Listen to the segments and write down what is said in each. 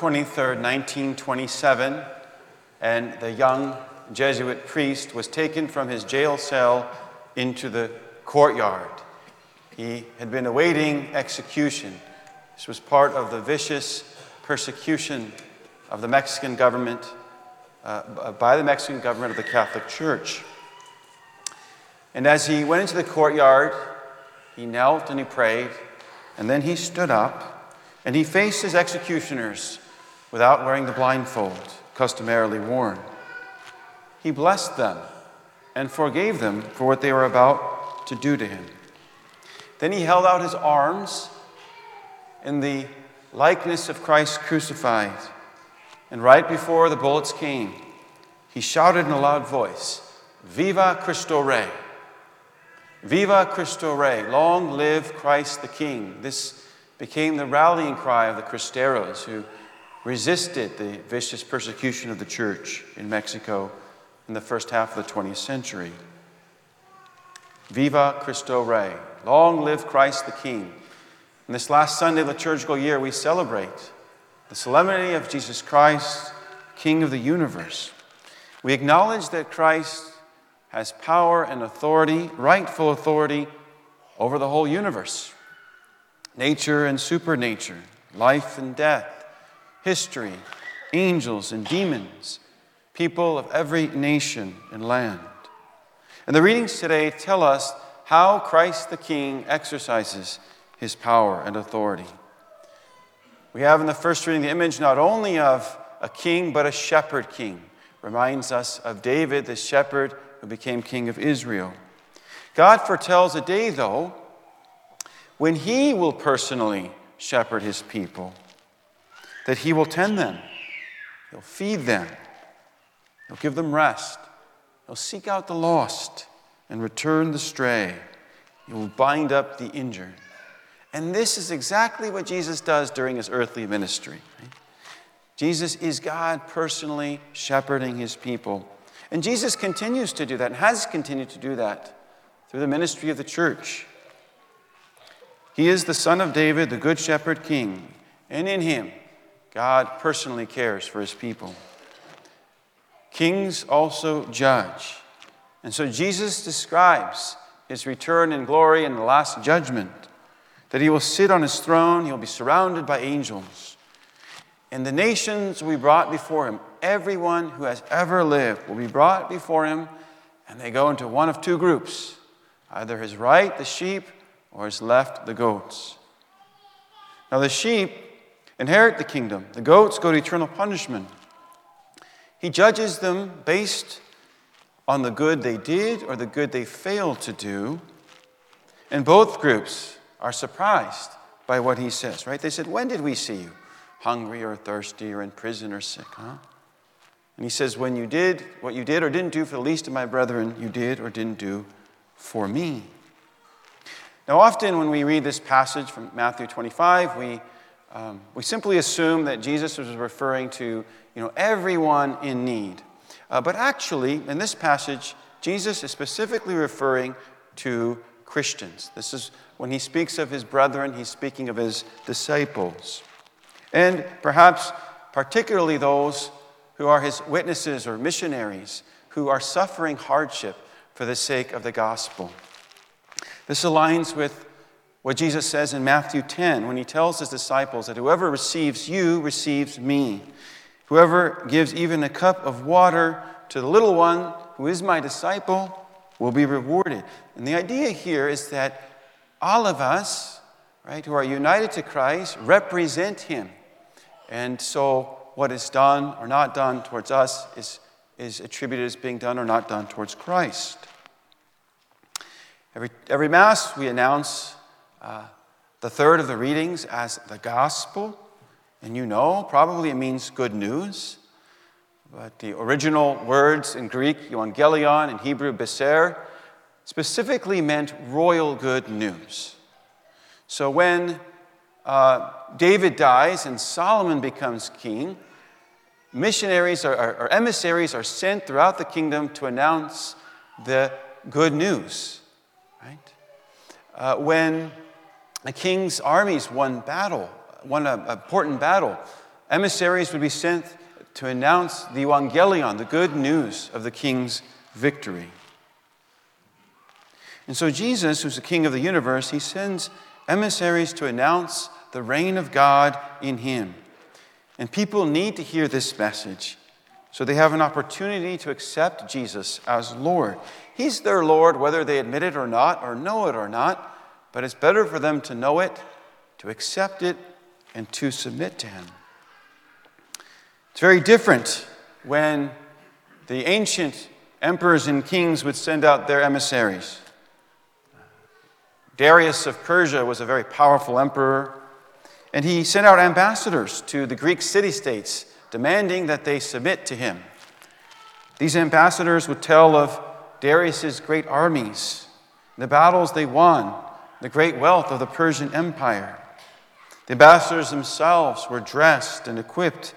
23rd, 1927, and the young Jesuit priest was taken from his jail cell into the courtyard. He had been awaiting execution. This was part of the vicious persecution of the Mexican government, uh, by the Mexican government of the Catholic Church. And as he went into the courtyard, he knelt and he prayed, and then he stood up and he faced his executioners without wearing the blindfold customarily worn. He blessed them and forgave them for what they were about to do to him. Then he held out his arms in the likeness of Christ crucified. And right before the bullets came, he shouted in a loud voice, Viva Cristo Rey! Viva Cristo Rey! Long live Christ the King! This became the rallying cry of the Cristeros who resisted the vicious persecution of the church in Mexico in the first half of the 20th century. Viva Cristo Rey! Long live Christ the King! In this last Sunday of the liturgical year, we celebrate the solemnity of Jesus Christ, King of the universe. We acknowledge that Christ has power and authority, rightful authority, over the whole universe nature and supernature, life and death, history, angels and demons, people of every nation and land. And the readings today tell us how Christ the King exercises his power and authority. We have in the first reading the image not only of a king, but a shepherd king. Reminds us of David, the shepherd who became king of Israel. God foretells a day, though, when he will personally shepherd his people, that he will tend them, he'll feed them, he'll give them rest, he'll seek out the lost and return the stray, he will bind up the injured. And this is exactly what Jesus does during his earthly ministry. Jesus is God personally shepherding his people. And Jesus continues to do that and has continued to do that through the ministry of the church. He is the Son of David, the Good Shepherd King, and in him, God personally cares for his people. Kings also judge. And so Jesus describes his return in glory and the last judgment that he will sit on his throne, he'll be surrounded by angels. And the nations will be brought before him. Everyone who has ever lived will be brought before him, and they go into one of two groups either his right, the sheep, or his left, the goats. Now, the sheep inherit the kingdom, the goats go to eternal punishment. He judges them based on the good they did or the good they failed to do. And both groups are surprised by what he says, right? They said, When did we see you? Hungry or thirsty or in prison or sick, huh? And he says, When you did what you did or didn't do for the least of my brethren, you did or didn't do for me. Now, often when we read this passage from Matthew 25, we, um, we simply assume that Jesus was referring to you know, everyone in need. Uh, but actually, in this passage, Jesus is specifically referring to Christians. This is when he speaks of his brethren, he's speaking of his disciples. And perhaps particularly those who are his witnesses or missionaries who are suffering hardship for the sake of the gospel. This aligns with what Jesus says in Matthew 10 when he tells his disciples that whoever receives you receives me. Whoever gives even a cup of water to the little one who is my disciple will be rewarded. And the idea here is that all of us, right, who are united to Christ, represent Him. And so what is done or not done towards us is, is attributed as being done or not done towards Christ. Every, every Mass, we announce uh, the third of the readings as the gospel. And you know, probably it means good news. But the original words in Greek, euangelion, in Hebrew, beser, specifically meant royal good news. So when uh, David dies and Solomon becomes king, missionaries or, or, or emissaries are sent throughout the kingdom to announce the good news. Right? Uh, when a king's armies won battle, won an important battle, emissaries would be sent to announce the Evangelion, the good news of the king's victory. And so, Jesus, who's the king of the universe, he sends emissaries to announce the reign of God in him. And people need to hear this message so they have an opportunity to accept Jesus as Lord. He's their Lord, whether they admit it or not, or know it or not, but it's better for them to know it, to accept it, and to submit to Him. It's very different when the ancient emperors and kings would send out their emissaries. Darius of Persia was a very powerful emperor, and he sent out ambassadors to the Greek city states demanding that they submit to him. These ambassadors would tell of Darius's great armies, the battles they won, the great wealth of the Persian Empire. The ambassadors themselves were dressed and equipped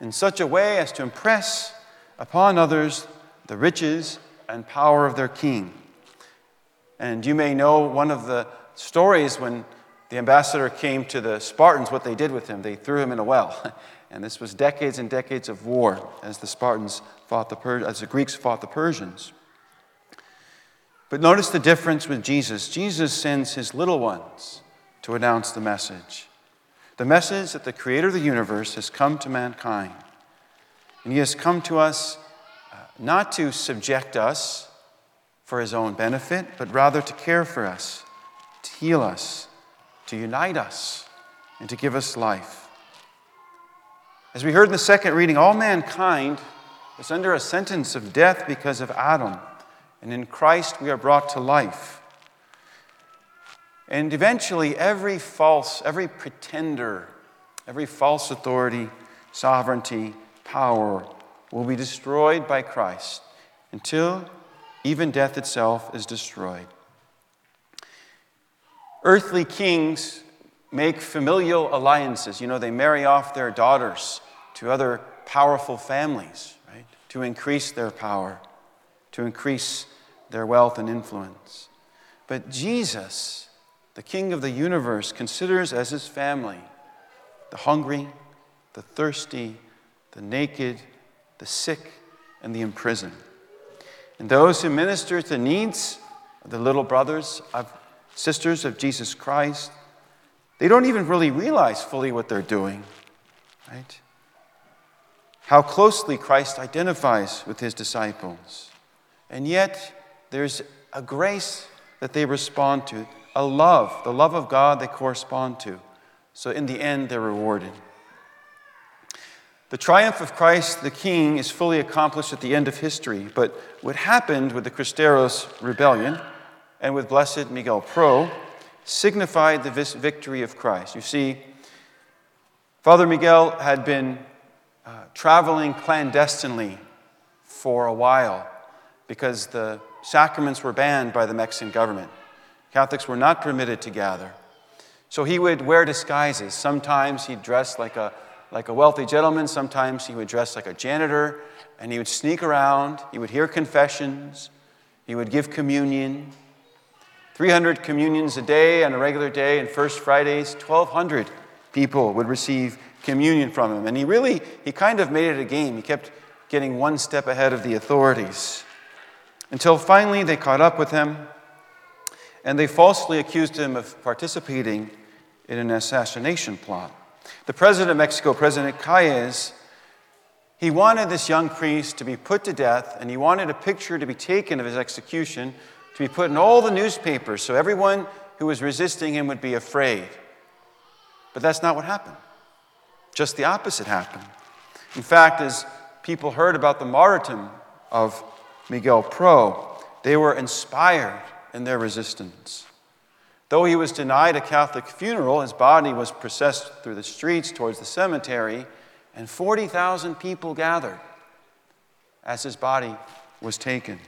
in such a way as to impress upon others the riches and power of their king. And you may know one of the stories when the ambassador came to the Spartans, what they did with him. They threw him in a well. And this was decades and decades of war as the Spartans fought the per- as the Greeks fought the Persians. But notice the difference with Jesus. Jesus sends his little ones to announce the message. The message that the creator of the universe has come to mankind. And he has come to us uh, not to subject us for his own benefit, but rather to care for us, to heal us, to unite us, and to give us life. As we heard in the second reading, all mankind is under a sentence of death because of Adam, and in Christ we are brought to life. And eventually, every false, every pretender, every false authority, sovereignty, power will be destroyed by Christ until even death itself is destroyed. Earthly kings make familial alliances. You know, they marry off their daughters to other powerful families, right? To increase their power, to increase their wealth and influence. But Jesus, the King of the universe, considers as his family the hungry, the thirsty, the naked, the sick, and the imprisoned. And those who minister to the needs of the little brothers of sisters of Jesus Christ, they don't even really realize fully what they're doing, right? How closely Christ identifies with his disciples. And yet, there's a grace that they respond to, a love, the love of God they correspond to. So, in the end, they're rewarded. The triumph of Christ the King is fully accomplished at the end of history, but what happened with the Cristeros rebellion and with Blessed Miguel Pro signified the victory of Christ. You see, Father Miguel had been uh, traveling clandestinely for a while because the sacraments were banned by the Mexican government. Catholics were not permitted to gather. So he would wear disguises. Sometimes he'd dress like a, like a wealthy gentleman, sometimes he would dress like a janitor, and he would sneak around. He would hear confessions, he would give communion. 300 communions a day on a regular day, and First Fridays, 1,200 people would receive communion from him. And he really, he kind of made it a game. He kept getting one step ahead of the authorities. Until finally they caught up with him and they falsely accused him of participating in an assassination plot. The president of Mexico, President Calles, he wanted this young priest to be put to death, and he wanted a picture to be taken of his execution to be put in all the newspapers so everyone who was resisting him would be afraid. But that's not what happened. Just the opposite happened. In fact, as people heard about the martyrdom of Miguel Pro, they were inspired in their resistance. Though he was denied a Catholic funeral, his body was processed through the streets towards the cemetery, and 40,000 people gathered as his body was taken.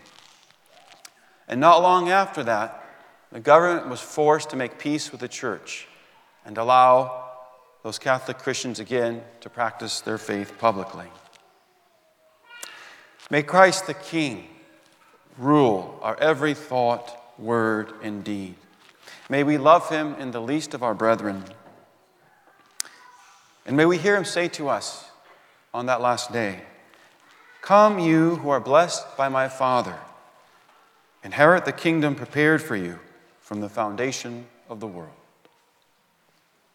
And not long after that, the government was forced to make peace with the church and allow those Catholic Christians again to practice their faith publicly. May Christ the King rule our every thought, word, and deed. May we love him in the least of our brethren. And may we hear him say to us on that last day Come, you who are blessed by my Father, inherit the kingdom prepared for you from the foundation of the world.